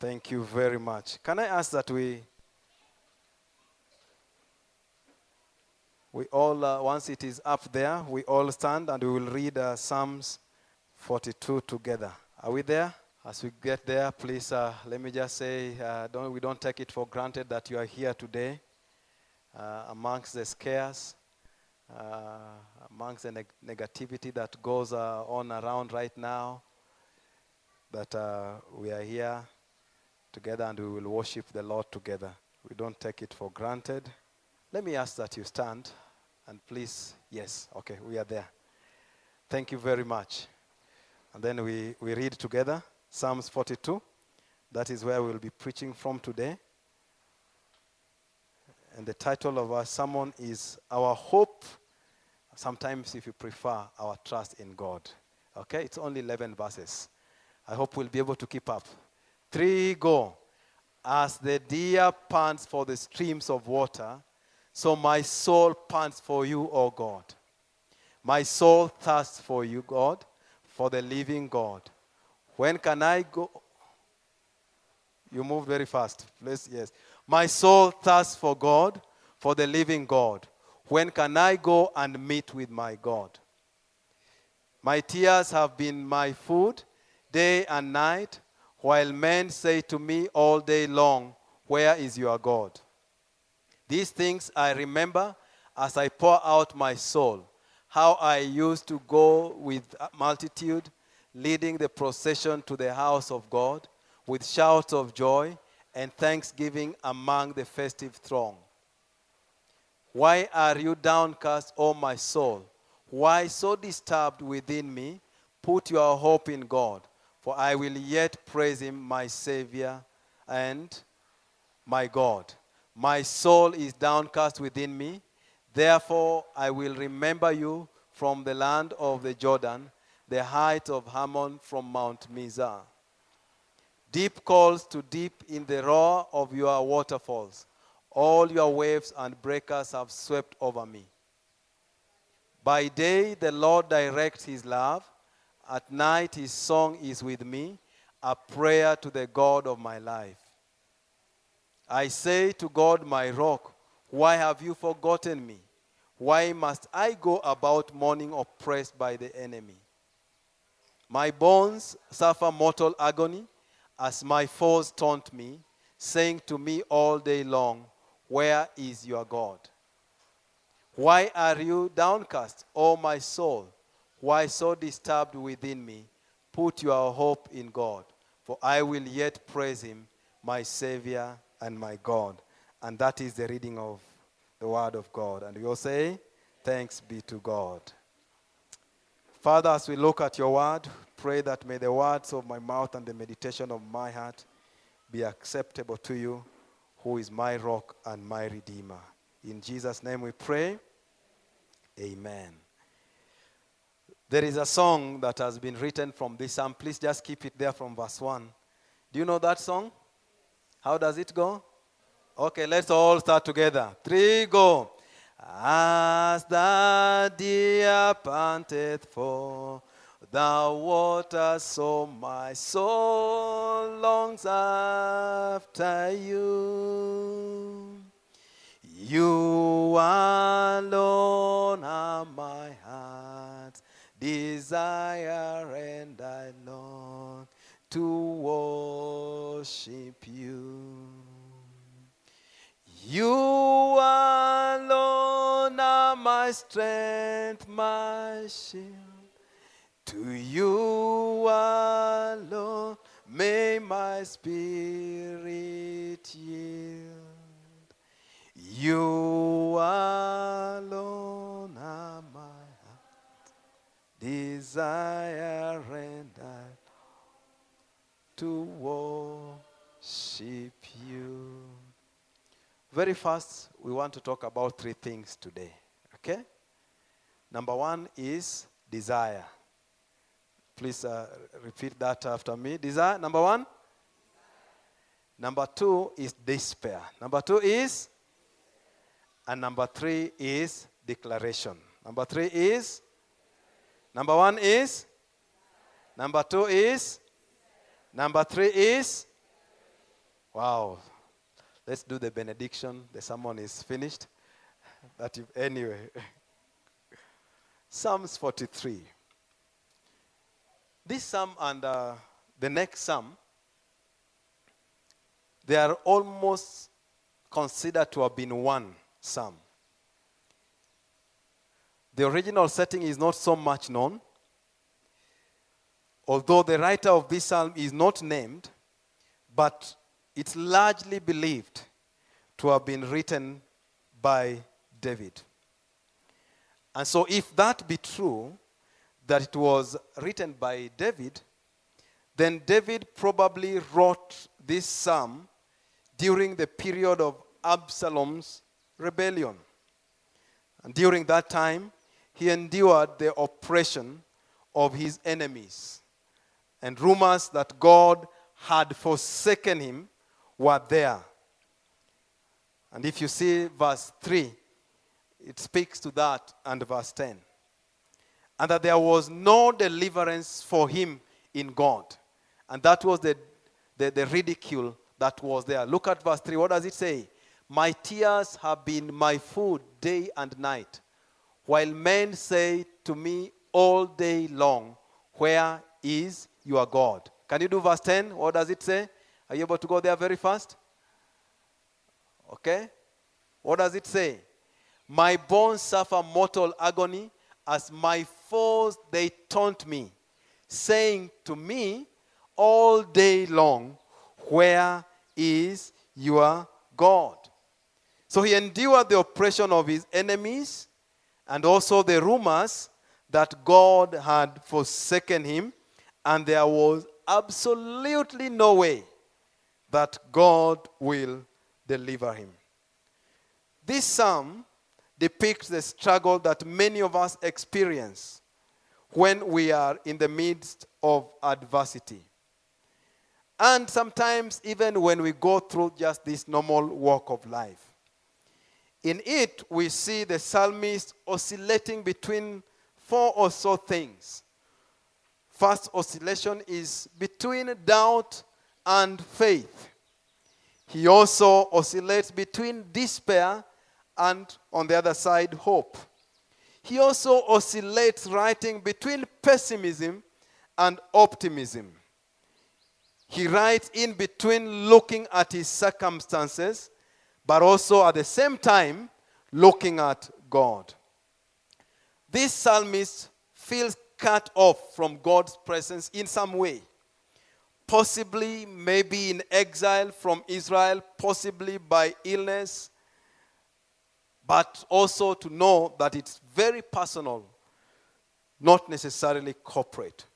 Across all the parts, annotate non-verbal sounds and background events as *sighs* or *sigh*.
Thank you very much. Can I ask that we we all uh, once it is up there, we all stand and we will read uh, Psalms 42 together. Are we there? As we get there, please uh, let me just say, uh, don't, we don't take it for granted that you are here today uh, amongst the scares, uh, amongst the neg- negativity that goes on around right now. That we are here together and we will worship the Lord together. We don't take it for granted. Let me ask that you stand and please, yes, okay, we are there. Thank you very much. And then we, we read together Psalms 42. That is where we'll be preaching from today. And the title of our sermon is Our Hope. Sometimes, if you prefer, Our Trust in God. Okay, it's only 11 verses. I hope we'll be able to keep up. Three go. As the deer pants for the streams of water, so my soul pants for you, O God. My soul thirsts for you, God, for the living God. When can I go? You moved very fast. Please, yes. My soul thirsts for God, for the living God. When can I go and meet with my God? My tears have been my food day and night, while men say to me all day long, Where is your God? These things I remember as I pour out my soul, how I used to go with multitude, leading the procession to the house of God with shouts of joy and thanksgiving among the festive throng. Why are you downcast, O my soul? Why so disturbed within me? Put your hope in God, for I will yet praise him, my Savior and my God. My soul is downcast within me. Therefore, I will remember you from the land of the Jordan, the height of Hermon from Mount Mizar. Deep calls to deep in the roar of your waterfalls. All your waves and breakers have swept over me. By day, the Lord directs his love. At night, his song is with me, a prayer to the God of my life. I say to God, my rock, why have you forgotten me? Why must I go about mourning oppressed by the enemy? My bones suffer mortal agony as my foes taunt me, saying to me all day long, Where is your God? Why are you downcast, O my soul? Why so disturbed within me? Put your hope in God, for I will yet praise him, my Savior and my God. And that is the reading of the Word of God. And we all say, Thanks be to God. Father, as we look at your Word, pray that may the words of my mouth and the meditation of my heart be acceptable to you, who is my rock and my redeemer. In Jesus' name we pray. Amen. There is a song that has been written from this psalm. Please just keep it there from verse 1. Do you know that song? How does it go? Okay, let's all start together. Three, go. As the deer panteth for the water, so my soul longs after you. You alone are my heart's desire, and I long to worship you. You alone are my strength, my shield. To you alone may my spirit yield. You alone desire and I to worship you. Very fast, we want to talk about three things today. Okay? Number one is desire. Please uh, repeat that after me. Desire, number one. Number two is despair. Number two is, and number three is declaration. Number three is, number one is, number two is, number three is, Wow. Let's do the benediction. The sermon is finished. You, anyway. Psalms 43. This psalm and uh, the next psalm, they are almost considered to have been one psalm. The original setting is not so much known, although the writer of this psalm is not named, but it's largely believed to have been written by David. And so, if that be true, that it was written by David, then David probably wrote this psalm during the period of Absalom's rebellion. And during that time, he endured the oppression of his enemies. And rumors that God had forsaken him were there. And if you see verse 3, it speaks to that, and verse 10. And that there was no deliverance for him in God. And that was the, the, the ridicule that was there. Look at verse 3. What does it say? My tears have been my food day and night, while men say to me all day long, Where is your God? Can you do verse 10? What does it say? Are you able to go there very fast? Okay. What does it say? My bones suffer mortal agony as my foes they taunt me, saying to me all day long, Where is your God? So he endured the oppression of his enemies and also the rumors that God had forsaken him, and there was absolutely no way that God will deliver him. This psalm depicts the struggle that many of us experience when we are in the midst of adversity. And sometimes, even when we go through just this normal walk of life. In it, we see the psalmist oscillating between four or so things. First oscillation is between doubt and faith. He also oscillates between despair and, on the other side, hope. He also oscillates writing between pessimism and optimism. He writes in between looking at his circumstances, but also at the same time looking at God. This psalmist feels cut off from God's presence in some way possibly maybe in exile from Israel, possibly by illness, but also to know that it's very personal, not necessarily corporate.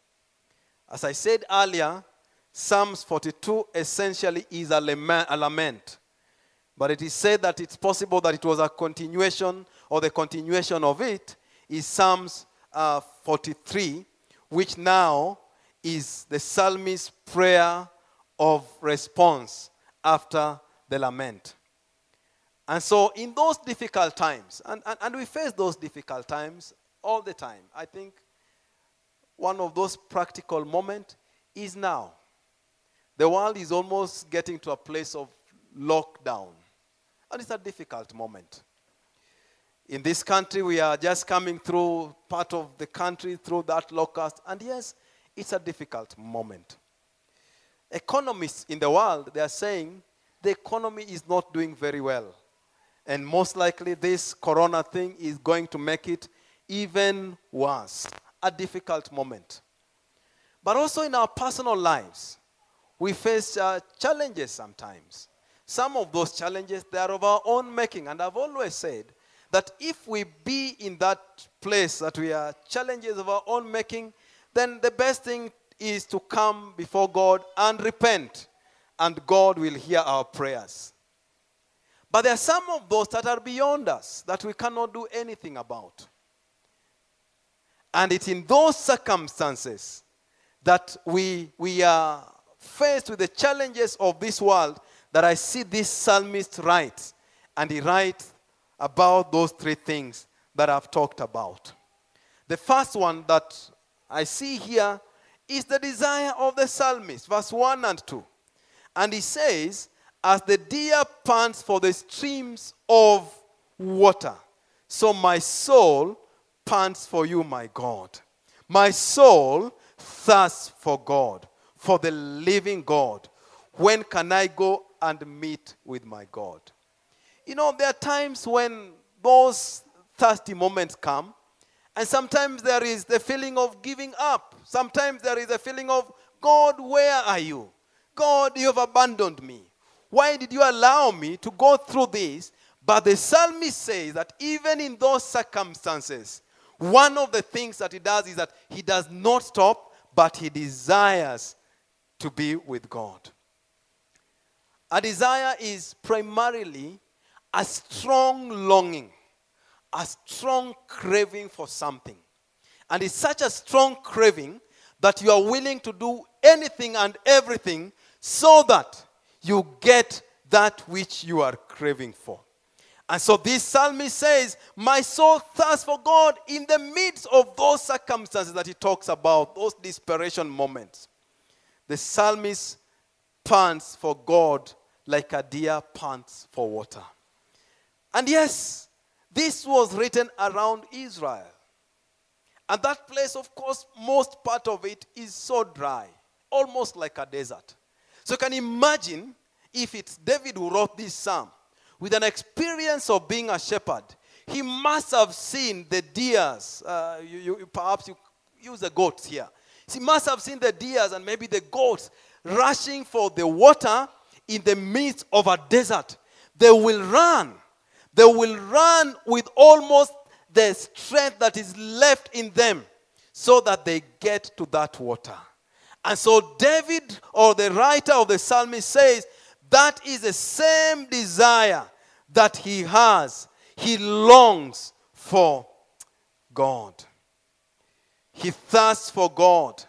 As I said earlier, Psalms 42 essentially is a lament, but it is said that it's possible that it was a continuation, or the continuation of it is Psalms uh, 43, which now is the psalmist's prayer of response after the lament. And so, in those difficult times, and, and, and we face those difficult times all the time, I think one of those practical moments is now. The world is almost getting to a place of lockdown, and it's a difficult moment. In this country, we are just coming through part of the country through that locust, and yes, it's a difficult moment. Economists in the world, they are saying the economy is not doing very well. And most likely, this corona thing is going to make it even worse. A difficult moment. But also in our personal lives, we face uh, challenges sometimes. Some of those challenges, they are of our own making. And I've always said that if we be in that place that we are challenges of our own making, then the best thing is to come before God and repent, and God will hear our prayers. But there are some of those that are beyond us that we cannot do anything about. And it's in those circumstances that we, we are faced with the challenges of this world that I see this psalmist write. And he writes about those three things that I've talked about. The first one that I see here is the desire of the psalmist, verse 1 and 2. And he says, As the deer pants for the streams of water, so my soul pants for you, my God. My soul thirsts for God, for the living God. When can I go and meet with my God? You know, there are times when those thirsty moments come, and sometimes there is the feeling of giving up. Sometimes there is a feeling of, God, where are you? God, you have abandoned me. Why did you allow me to go through this? But the psalmist says that even in those circumstances, one of the things that he does is that he does not stop, but he desires to be with God. A desire is primarily a strong longing, a strong craving for something. And it's such a strong craving that you are willing to do anything and everything so that you get that which you are craving for. And so this psalmist says, My soul thirsts for God in the midst of those circumstances that he talks about, those desperation moments. The psalmist pants for God like a deer pants for water. And yes, this was written around Israel. And that place, of course, most part of it is so dry, almost like a desert. So you can imagine if it's David who wrote this psalm with an experience of being a shepherd. He must have seen the deers. Uh, you, you, perhaps you use the goats here. He must have seen the deers and maybe the goats rushing for the water in the midst of a desert. They will run. They will run with almost the strength that is left in them so that they get to that water. And so, David, or the writer of the psalmist, says that is the same desire that he has. He longs for God. He thirsts for God.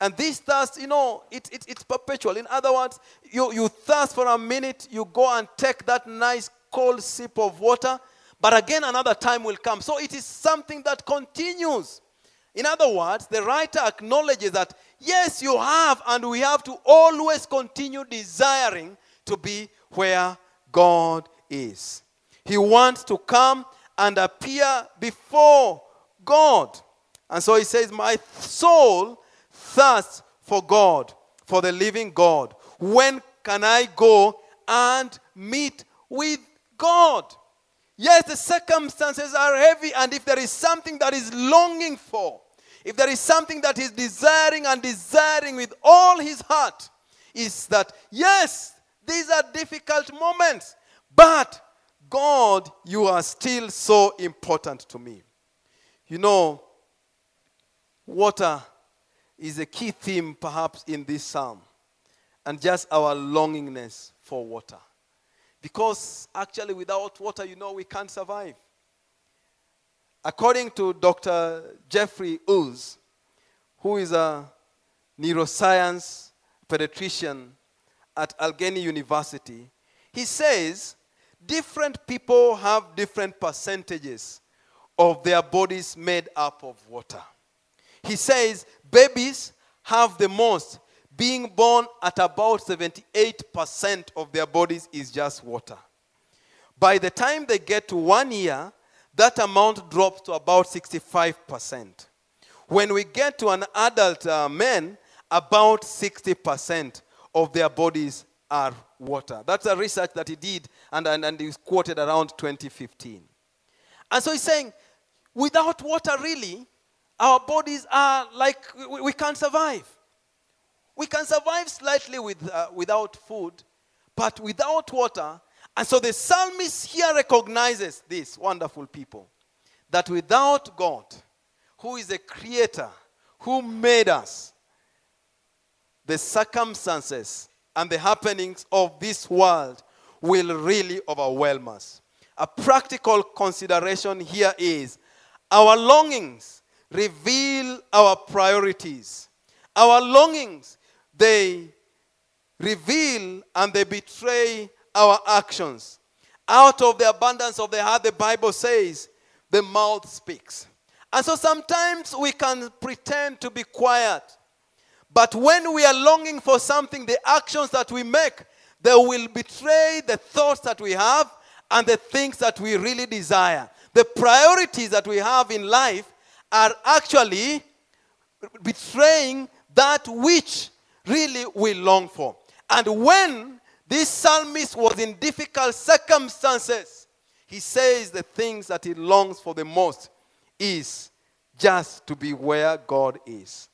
And this thirst, you know, it, it, it's perpetual. In other words, you, you thirst for a minute, you go and take that nice cold sip of water, but again another time will come. So it is something that continues. In other words, the writer acknowledges that yes, you have, and we have to always continue desiring to be where God is. He wants to come and appear before God. And so he says, My soul thirsts for God, for the living God. When can I go and meet with God? Yes, the circumstances are heavy, and if there is something that is longing for, if there is something that is desiring and desiring with all his heart, is that yes, these are difficult moments, but God, you are still so important to me. You know, water is a key theme perhaps in this psalm, and just our longingness for water. Because actually, without water, you know, we can't survive. According to Dr. Jeffrey Utz, who is a neuroscience pediatrician at Allegheny University, he says different people have different percentages of their bodies made up of water. He says babies have the most, being born at about 78% of their bodies is just water. By the time they get to one year, that amount drops to about 65%. When we get to an adult uh, man, about 60% of their bodies are water. That's a research that he did, and, and, and quoted around 2015. And so he's saying, without water, really, our bodies are like we, we can't survive. We can survive slightly with, uh, without food, but without water. And so the psalmist here recognizes this, wonderful people, that without God, who is a creator, who made us, the circumstances and the happenings of this world will really overwhelm us. A practical consideration here is our longings reveal our priorities. Our longings, they reveal and they betray our actions. Out of the abundance of the heart, the Bible says, the mouth speaks. And so sometimes we can pretend to be quiet but when we are longing for something, the actions that we make, they will betray the thoughts that we have and the things that we really desire. The priorities that we have in life are actually betraying that which really we long for. And when this psalmist was in difficult circumstances, he says the things that he longs for the most is just to be where God is.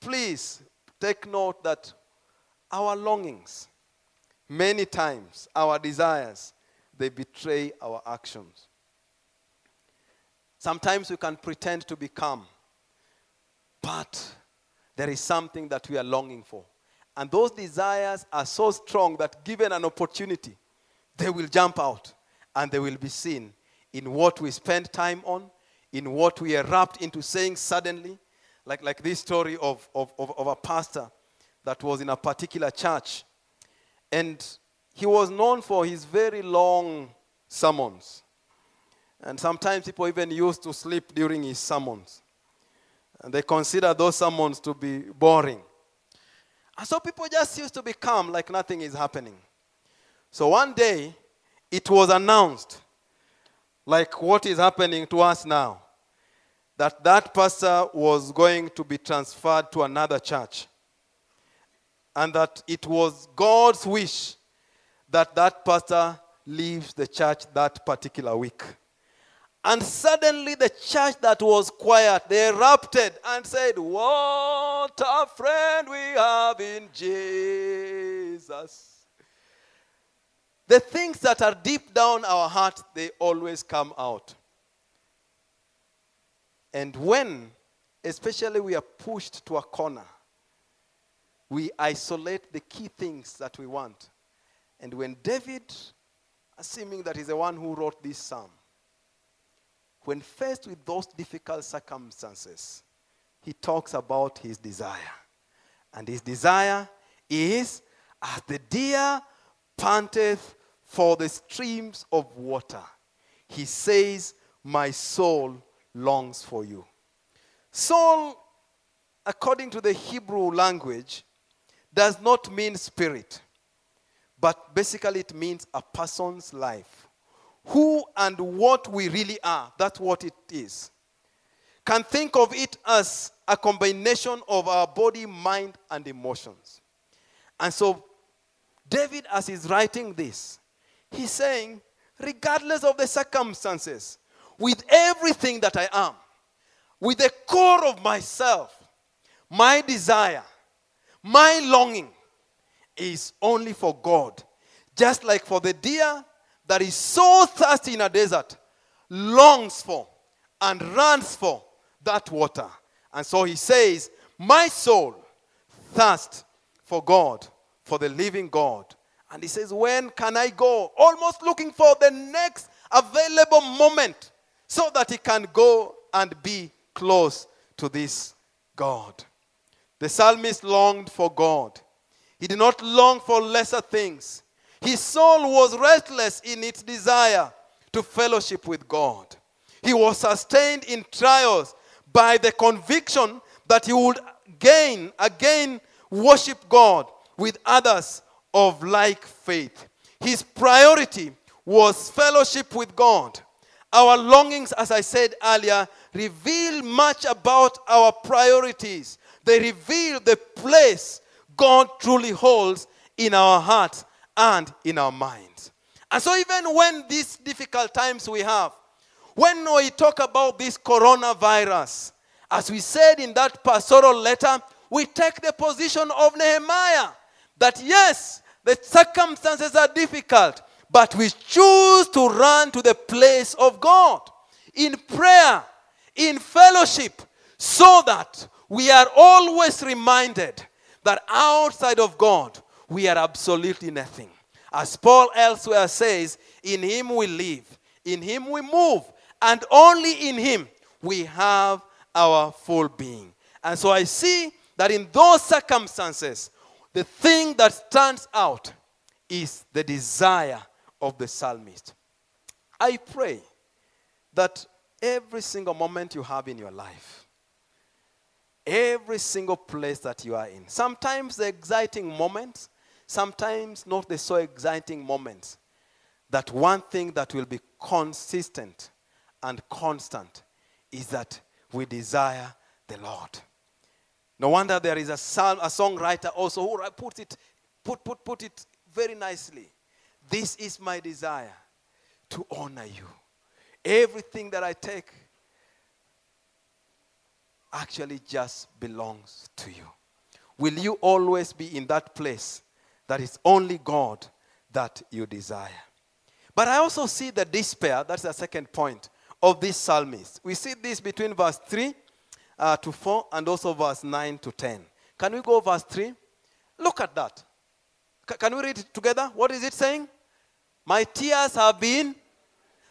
Please take note that our longings, many times, our desires, they betray our actions. Sometimes we can pretend to be calm, but there is something that we are longing for. And those desires are so strong that given an opportunity, they will jump out and they will be seen in what we spend time on, in what we erupt into saying suddenly. Like, like this story of, of, of, of a pastor that was in a particular church. And he was known for his very long sermons. And sometimes people even used to sleep during his sermons. And they consider those sermons to be boring. And so people just used to be calm, like nothing is happening. So one day, it was announced, like what is happening to us now, that that pastor was going to be transferred to another church. And that it was God's wish that that pastor leaves the church that particular week. And suddenly, the church that was quiet, they erupted and said, What a friend we have in Jesus. The things that are deep down our heart, they always come out. And when, especially, we are pushed to a corner, we isolate the key things that we want. And when David, assuming that he's the one who wrote this psalm, when faced with those difficult circumstances, he talks about his desire. And his desire is as the deer panteth for the streams of water. He says, My soul longs for you. Soul, according to the Hebrew language, does not mean spirit, but basically it means a person's life who and what we really are. That's what it is. Can think of it as a combination of our body, mind, and emotions. And so, David, as he's writing this, he's saying, regardless of the circumstances, with everything that I am, with the core of myself, my desire, my longing is only for God. Just like for the deer that is so thirsty in a desert longs for and runs for that water. And so he says, My soul thirsts for God, for the living God. And he says, When can I go? Almost looking for the next available moment so that he can go and be close to this God. The psalmist longed for God. He did not long for lesser things. His soul was restless in its desire to fellowship with God. He was sustained in trials by the conviction that he would again, again, worship God with others of like faith. His priority was fellowship with God. Our longings, as I said earlier, reveal much about our priorities. They reveal the place God truly holds in our hearts and in our minds. And so, even when these difficult times we have, when we talk about this coronavirus, as we said in that pastoral letter, we take the position of Nehemiah that yes, the circumstances are difficult, but we choose to run to the place of God in prayer, in fellowship, so that we are always reminded that outside of God, we are absolutely nothing. As Paul elsewhere says, in him we live, in him we move, and only in him we have our full being. And so I see that in those circumstances, the thing that stands out is the desire of the psalmist. I pray that every single moment you have in your life, every single place that you are in, sometimes the exciting moments, sometimes not the so exciting moments, that one thing that will be consistent and constant is that we desire the Lord. No wonder there is a, psalm, a songwriter also who puts it, put, put, put it very nicely. This is my desire to honor you. Everything that I take actually just belongs to you. Will you always be in that place that is only God that you desire? But I also see the despair, that's the second point, of this psalmist. We see this between verse 3 uh, to 4 and also verse 9 to 10. Can we go verse 3? Look at that. C- can we read it together? What is it saying? My tears have been.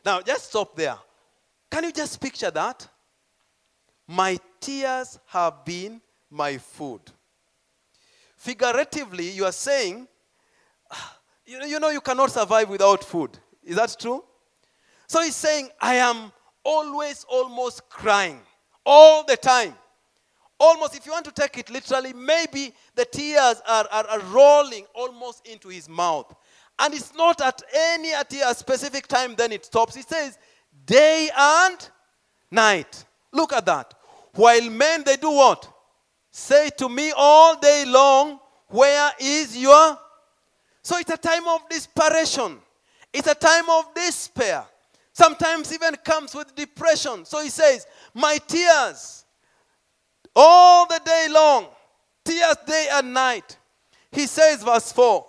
Now, just stop there. Can you just picture that? My tears have been my food. Figuratively, you are saying, *sighs* you know, you cannot survive without food. Is that true? So he's saying, I am always almost crying all the time. Almost, if you want to take it literally, maybe the tears are, are, are rolling almost into his mouth. And it's not at any at a specific time, then it stops. He says, day and night. Look at that. While men, they do what? Say to me all day long, where is your. So it's a time of desperation. It's a time of despair. Sometimes even comes with depression. So he says, My tears all the day long, tears day and night. He says, verse 4,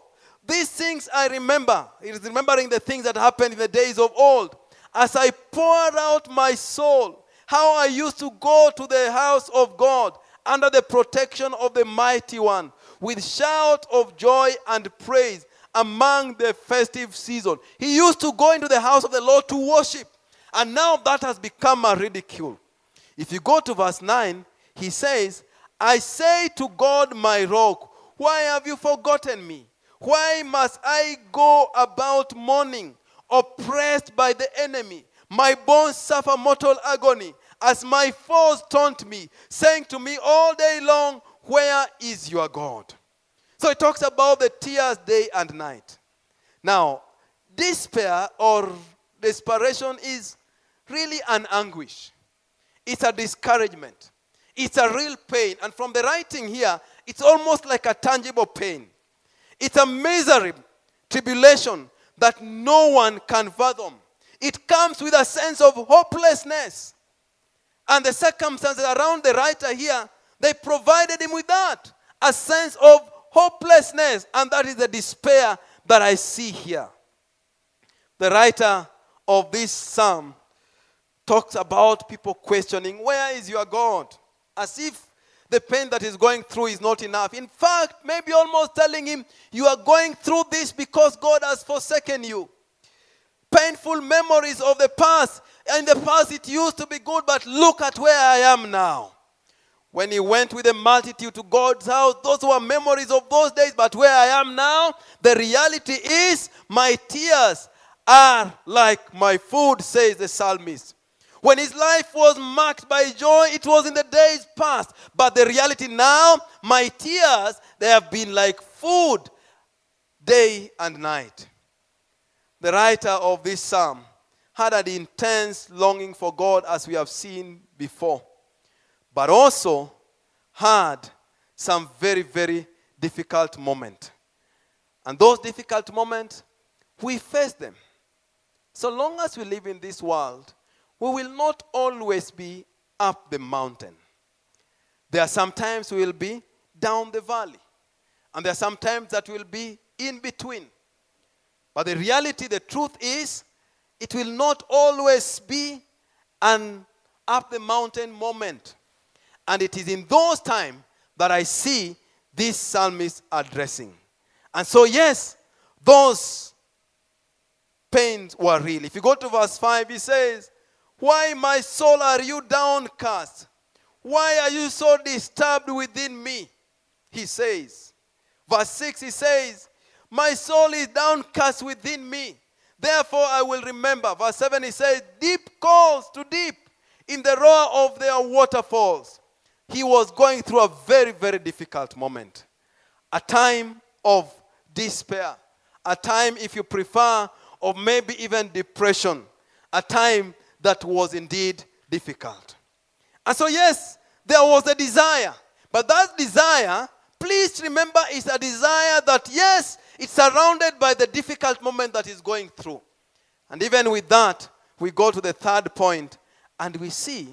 These things I remember. He is remembering the things that happened in the days of old. As I poured out my soul, how I used to go to the house of God under the protection of the mighty one with shout of joy and praise among the festive season. He used to go into the house of the Lord to worship. And now that has become a ridicule. If you go to verse 9, he says, I say to God, my rock, why have you forgotten me? Why must I go about mourning, oppressed by the enemy? My bones suffer mortal agony as my foes taunt me, saying to me all day long, Where is your God? So it talks about the tears day and night. Now, despair or desperation is really an anguish, it's a discouragement, it's a real pain. And from the writing here, it's almost like a tangible pain. It's a misery, tribulation that no one can fathom. It comes with a sense of hopelessness. And the circumstances around the writer here, they provided him with that a sense of hopelessness. And that is the despair that I see here. The writer of this psalm talks about people questioning, Where is your God? As if the pain that he's going through is not enough. In fact, maybe almost telling him, You are going through this because God has forsaken you. Painful memories of the past. In the past, it used to be good, but look at where I am now. When he went with a multitude to God's house, those were memories of those days, but where I am now, the reality is my tears are like my food, says the psalmist. When his life was marked by joy, it was in the days past. But the reality now, my tears, they have been like food day and night. The writer of this psalm had an intense longing for God, as we have seen before, but also had some very, very difficult moments. And those difficult moments, we face them. So long as we live in this world, we will not always be up the mountain. There are sometimes we will be down the valley, and there are sometimes that will be in between. But the reality, the truth is, it will not always be an up the mountain moment. And it is in those times that I see this psalmist addressing. And so, yes, those pains were real. If you go to verse 5, he says, Why, my soul, are you downcast? Why are you so disturbed within me? He says. Verse 6, he says, My soul is downcast within me. Therefore, I will remember. Verse 7, he says, Deep calls to deep in the roar of their waterfalls. He was going through a very, very difficult moment, a time of despair, a time, if you prefer, of maybe even depression, a time that was indeed difficult. And so, yes, there was a desire, but that desire, please remember, is a desire that, yes, it's surrounded by the difficult moment that he's going through. And even with that, we go to the third point and we see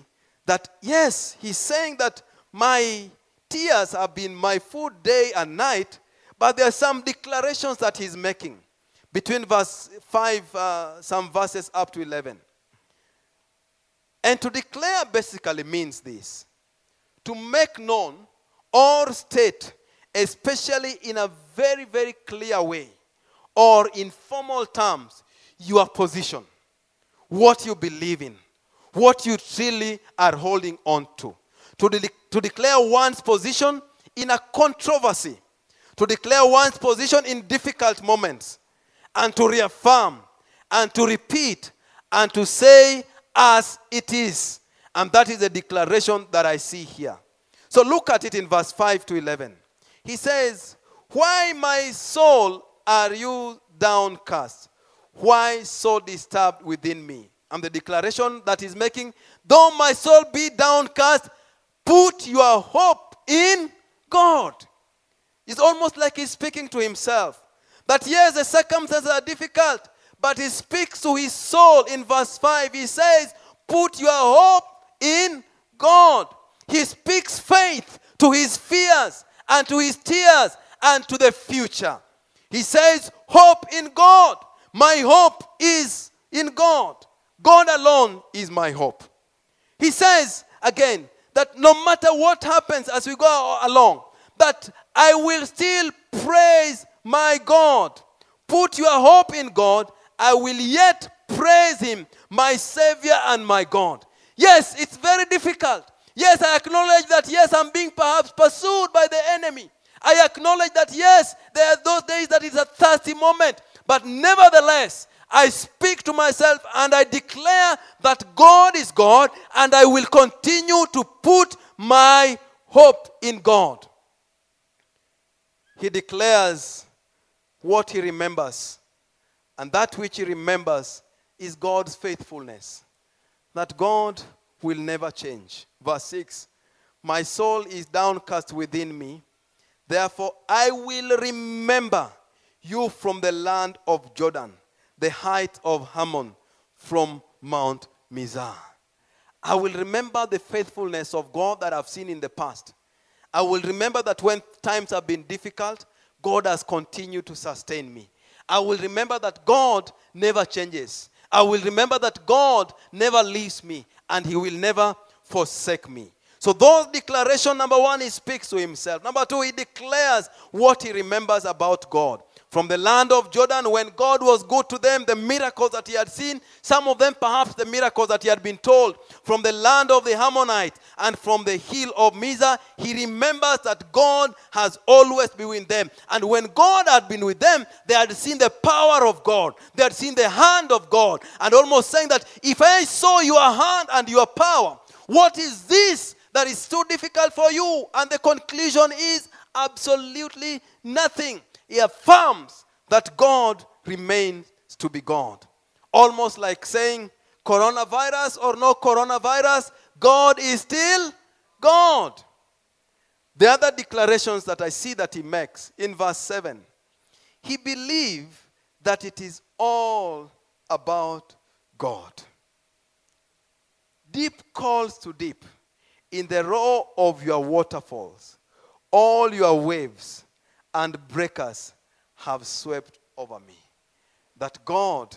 that, yes, he's saying that my tears have been my food day and night, but there are some declarations that he's making between verse 5, uh, some verses up to 11. And to declare basically means this to make known or state, especially in a very, very clear way or in formal terms, your position, what you believe in, what you truly are holding on to. To, de- to declare one's position in a controversy, to declare one's position in difficult moments, and to reaffirm, and to repeat, and to say as it is. And that is the declaration that I see here. So look at it in verse 5 to 11. He says, Why, my soul, are you downcast? Why so disturbed within me? And the declaration that he's making, though my soul be downcast, put your hope in God. It's almost like he's speaking to himself. That yes, the circumstances are difficult, but he speaks to his soul in verse 5. He says, Put your hope in God. He speaks faith to his fears and to his tears and to the future. He says, Hope in God. My hope is in God. God alone is my hope. He says again that no matter what happens as we go along, that I will still praise my God. Put your hope in God. I will yet praise Him, my Savior and my God. Yes, it's very difficult. Yes, I acknowledge that, yes, I'm being perhaps pursued by the enemy. I acknowledge that, yes, there are those days that it's a thirsty moment. But nevertheless, I speak to myself and I declare that God is God and I will continue to put my hope in God. He declares what he remembers, and that which he remembers is God's faithfulness. That God will never change. Verse 6 My soul is downcast within me, therefore I will remember you from the land of Jordan the height of Hermon from Mount Mizar. I will remember the faithfulness of God that I've seen in the past. I will remember that when times have been difficult, God has continued to sustain me. I will remember that God never changes. I will remember that God never leaves me and He will never forsake me. So, those declaration number one, he speaks to himself. Number two, he declares what he remembers about God from the land of Jordan when God was good to them, the miracles that he had seen, some of them perhaps the miracles that he had been told, from the land of the Ammonites and from the hill of Mizar, he remembers that God has always been with them. And when God had been with them, they had seen the power of God, they had seen the hand of God, and almost saying that if I saw your hand and your power, what is this that is too difficult for you? And the conclusion is absolutely nothing he affirms that God remains to be God. Almost like saying, coronavirus or no coronavirus, God is still God. The other declarations that I see that he makes in verse 7 he believed that it is all about God. Deep calls to deep. In the roar of your waterfalls, all your waves and breakers have swept over me. That God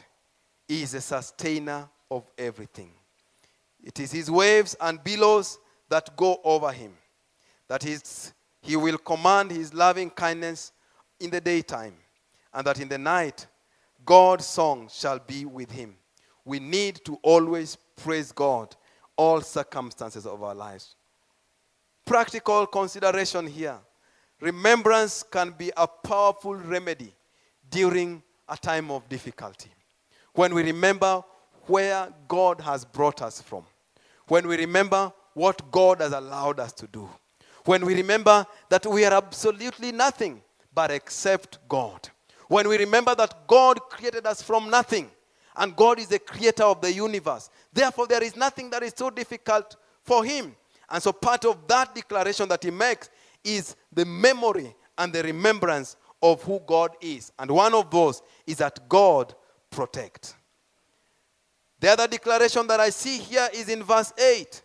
is a sustainer of everything. It is his waves and billows that go over him. That is, he will command his loving kindness in the daytime, and that in the night, God's song shall be with him. We need to always praise God all circumstances of our lives. Practical consideration here. Remembrance can be a powerful remedy during a time of difficulty. When we remember where God has brought us from, when we remember what God has allowed us to do, when we remember that we are absolutely nothing, but except God. When we remember that God created us from nothing and God is the creator of the universe, therefore there is nothing that is so difficult for Him. And so part of that declaration that He makes is the memory and the remembrance of who God is. And one of those is that God protect. The other declaration that I see here is in verse 8.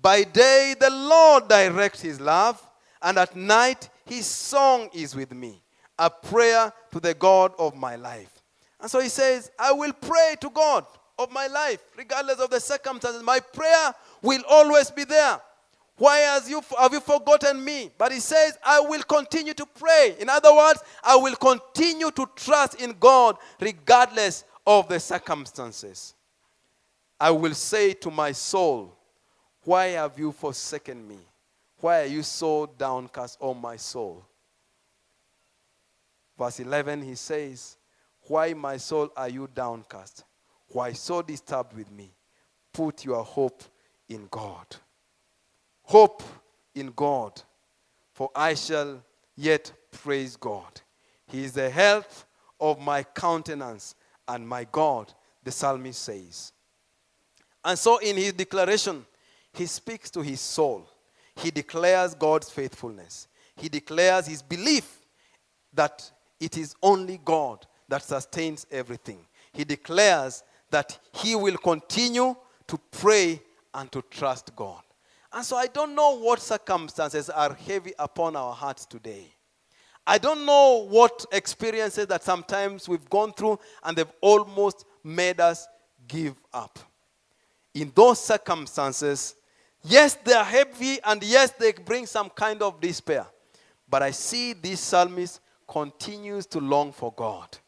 By day the Lord directs his love, and at night his song is with me, a prayer to the God of my life. And so he says, I will pray to God of my life, regardless of the circumstances. My prayer will always be there. Why has you, have you forgotten me? But he says, I will continue to pray. In other words, I will continue to trust in God regardless of the circumstances. I will say to my soul, why have you forsaken me? Why are you so downcast, O my soul? Verse 11, he says, Why, my soul, are you downcast? Why so disturbed with me? Put your hope in God. Hope in God, for I shall yet praise God. He is the health of my countenance and my God, the psalmist says. And so, in his declaration, he speaks to his soul. He declares God's faithfulness. He declares his belief that it is only God that sustains everything. He declares that he will continue to pray and to trust God. And so I don't know what circumstances are heavy upon our hearts today. I don't know what experiences that sometimes we've gone through and they've almost made us give up. In those circumstances, Yes, they are heavy, and yes, they bring some kind of despair. But I see this psalmist continues to long for God,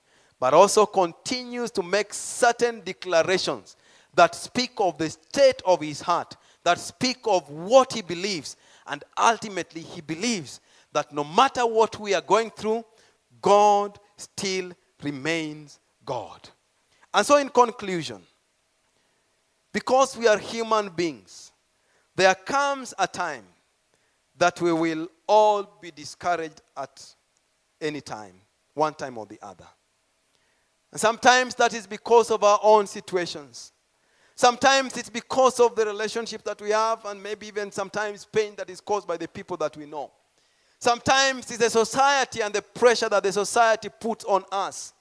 but also continues to make certain declarations that speak of the state of his heart, that speak of what he believes. And ultimately, he believes that no matter what we are going through, God still remains God. And so, in conclusion, because we are human beings, there comes a time that we will all be discouraged at any time, one time or the other. And sometimes that is because of our own situations. Sometimes it's because of the relationship that we have, and maybe even sometimes pain that is caused by the people that we know. Sometimes it's the society and the pressure that the society puts on us.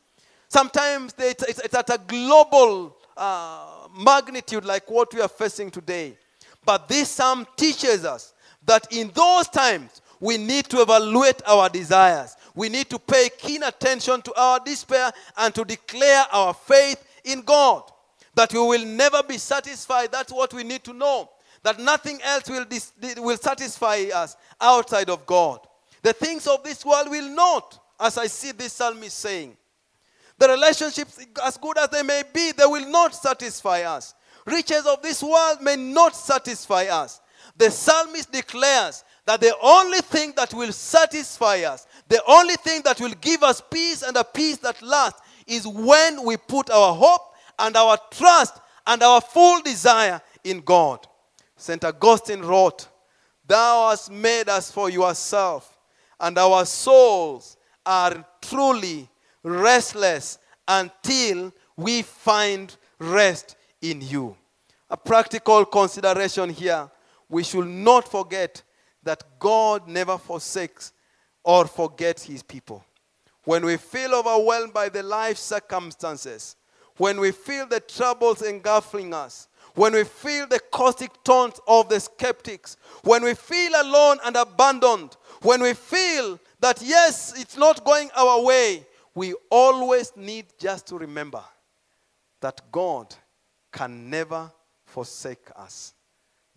Sometimes it's, at a global uh, magnitude like what we are facing today. But this psalm teaches us that in those times we need to evaluate our desires. We need to pay keen attention to our despair and to declare our faith in God. That we will never be satisfied. That's what we need to know. That nothing else will, dis- will satisfy us outside of God. The things of this world will not, as I see this psalmist saying. The relationships, as good as they may be, they will not satisfy us riches of this world may not satisfy us. The psalmist declares that the only thing that will satisfy us, the only thing that will give us peace and a peace that lasts, is when we put our hope and our trust and our full desire in God. St. Augustine wrote, Thou hast made us for yourself, and our souls are truly restless until we find rest in you. A practical consideration here we should not forget that God never forsakes or forget his people. When we feel overwhelmed by the life circumstances, when we feel the troubles engulfing us, when we feel the caustic taunts of the skeptics, when we feel alone and abandoned, when we feel that yes, it's not going our way, we always need just to remember that God can never forsake us.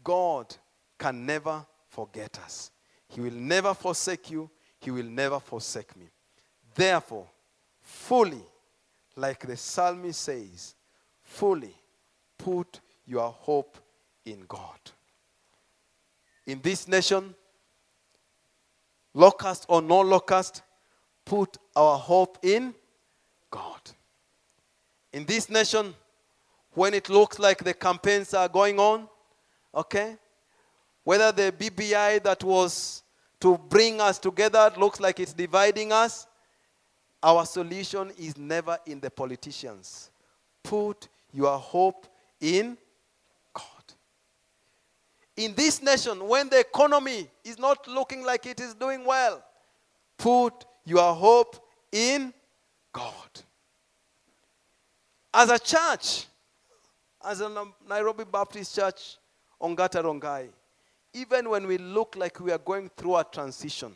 God can never forget us. He will never forsake you. He will never forsake me. Therefore, fully, like the psalmist says, fully put your hope in God. In this nation, locust or no locust, put our hope in God. In this nation, when it looks like the campaigns are going on, okay? Whether the BBI that was to bring us together looks like it's dividing us, our solution is never in the politicians. Put your hope in God. In this nation, when the economy is not looking like it is doing well, put your hope in God. As a church, as a Nairobi Baptist Church, Ongata Rongai, even when we look like we are going through a transition,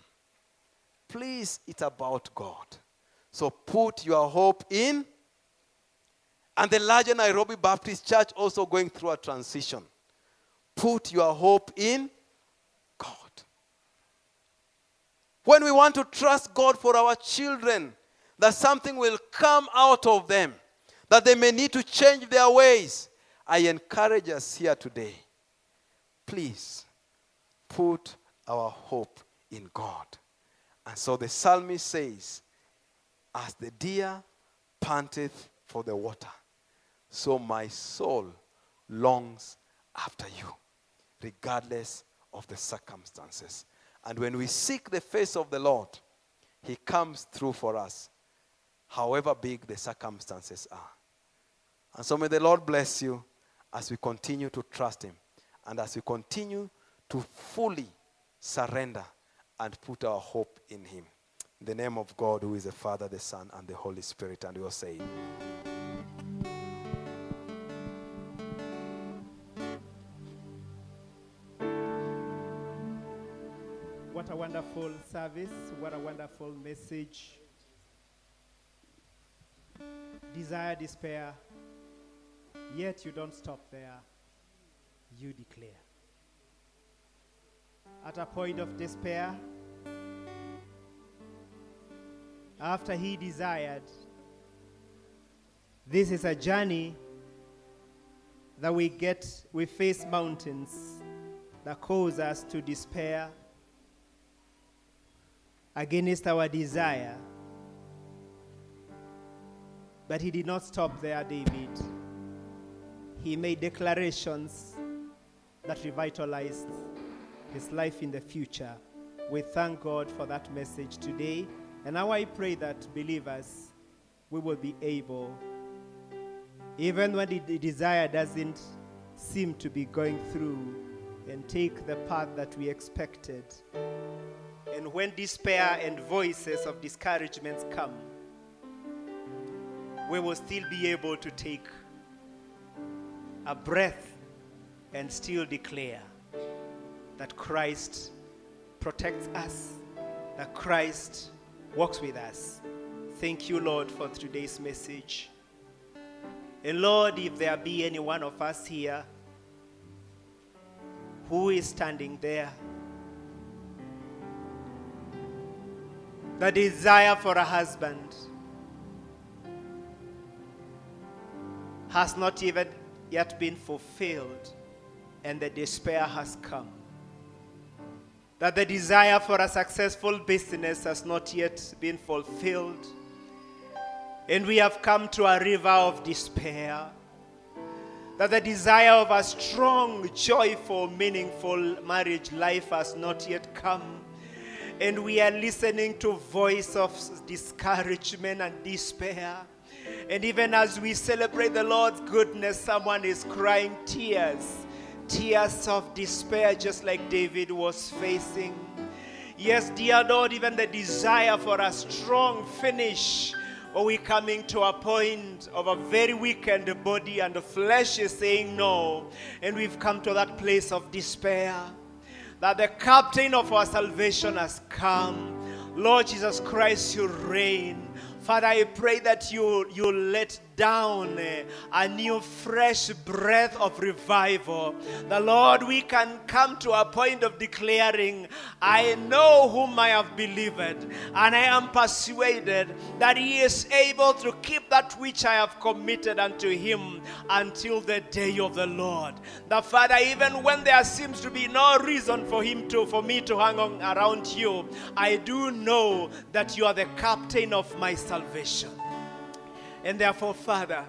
please, it's about God. So put your hope in. And the larger Nairobi Baptist Church also going through a transition. Put your hope in God. When we want to trust God for our children, that something will come out of them, that they may need to change their ways. I encourage us here today. Please put our hope in God. And so the psalmist says, As the deer panteth for the water, so my soul longs after you, regardless of the circumstances. And when we seek the face of the Lord, He comes through for us, however big the circumstances are. And so may the Lord bless you as we continue to trust Him and as we continue to fully surrender and put our hope in Him. In the name of God, who is the Father, the Son, and the Holy Spirit, and we will say, What a wonderful service. What a wonderful message. Desire, despair. Yet you don't stop there. You declare at a point of despair, after he desired, this is a journey that we get, we face mountains that cause us to despair against our desire. But he did not stop there, David. He made declarations that revitalized his life in the future. We thank God for that message today. And now I pray that believers, we will be able, even when the desire doesn't seem to be going through, and take the path that we expected. And when despair and voices of discouragements come, we will still be able to take a breath and still declare that Christ protects us, that Christ walks with us. Thank you, Lord, for today's message. And Lord, if there be any one of us here who is standing there, the desire for a husband has not even yet been fulfilled, and the despair has come that the desire for a successful business has not yet been fulfilled. And we have come to a river of despair. That the desire of a strong, joyful, meaningful marriage life has not yet come. And we are listening to voice of discouragement and despair. And even as we celebrate the Lord's goodness, someone is crying tears tears of despair, just like David was facing. Yes, dear Lord, even the desire for a strong finish. Are we coming to a point of a very weakened body and the flesh is saying no? And we've come to that place of despair. That the captain of our salvation has come. Lord Jesus Christ, you reign. Father, I pray that you, you let down eh, a new fresh breath of revival. The Lord, we can come to a point of declaring, I know whom I have believed, and I am persuaded that he is able to keep that which I have committed unto him until the day of the Lord. The Father, even when there seems to be no reason for him to, for me to hang on around you, I do know that you are the captain of my salvation. And therefore, Father,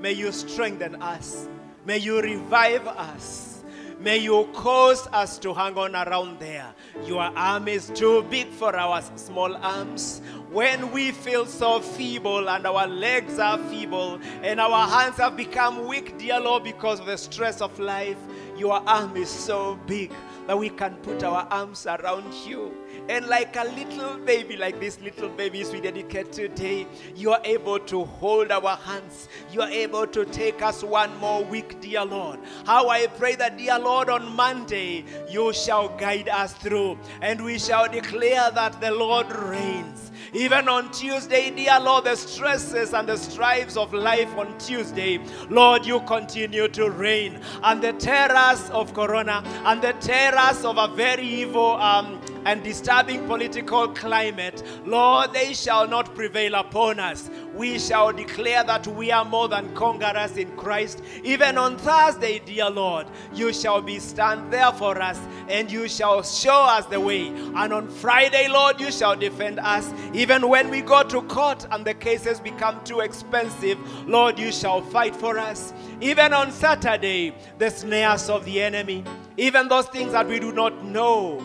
may you strengthen us. May you revive us. May you cause us to hang on around there. Your arm is too big for our small arms. When we feel so feeble and our legs are feeble and our hands have become weak, dear Lord, because of the stress of life, your arm is so big that we can put our arms around you. And like a little baby, like these little babies we dedicate today, you are able to hold our hands. You are able to take us one more week, dear Lord. How I pray that, dear Lord, on Monday you shall guide us through and we shall declare that the Lord reigns. Even on Tuesday, dear Lord, the stresses and the strives of life on Tuesday, Lord, you continue to reign. And the terrors of Corona and the terrors of a very evil um, and disturbing political climate, Lord, they shall not prevail upon us. We shall declare that we are more than conquerors in Christ. Even on Thursday, dear Lord, you shall be stand there for us and you shall show us the way. And on Friday, Lord, you shall defend us. Even when we go to court and the cases become too expensive, Lord, you shall fight for us. Even on Saturday, the snares of the enemy, even those things that we do not know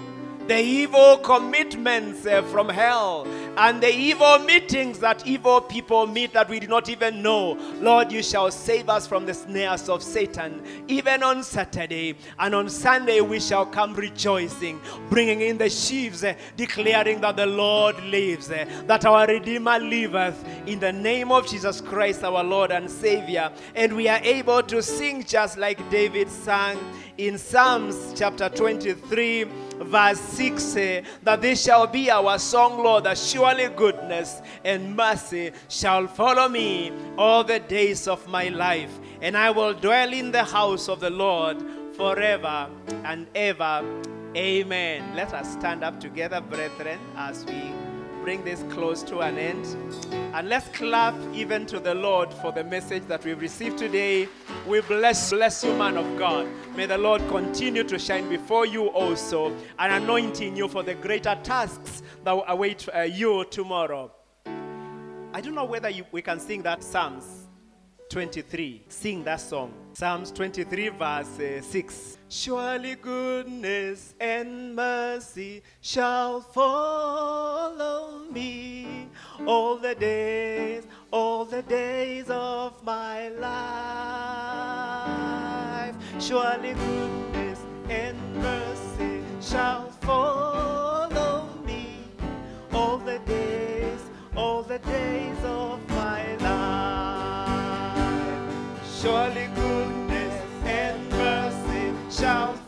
the evil commitments uh, from hell and the evil meetings that evil people meet that we do not even know. Lord, you shall save us from the snares of Satan. Even on Saturday and on Sunday, we shall come rejoicing, bringing in the sheaves, uh, declaring that the Lord lives, uh, that our Redeemer liveth in the name of Jesus Christ, our Lord and Savior. And we are able to sing just like David sang in Psalms chapter 23 verse 6 uh, that this shall be our song, Lord, that surely goodness and mercy shall follow me all the days of my life, and I will dwell in the house of the Lord forever and ever. Amen. Let us stand up together, brethren, as we bring this close to an end. And let's clap even to the Lord for the message that we've received today. We bless, bless you, man of God. May the Lord continue to shine before you also and anointing you for the greater tasks that await uh, you tomorrow. I don't know whether you, we can sing that Psalms 23. Sing that song. Psalms 23, verse uh, 6. Surely goodness and mercy shall follow me all the days, all the days of my life. Surely goodness and mercy shall follow me all the days, all the days of my life. Surely shall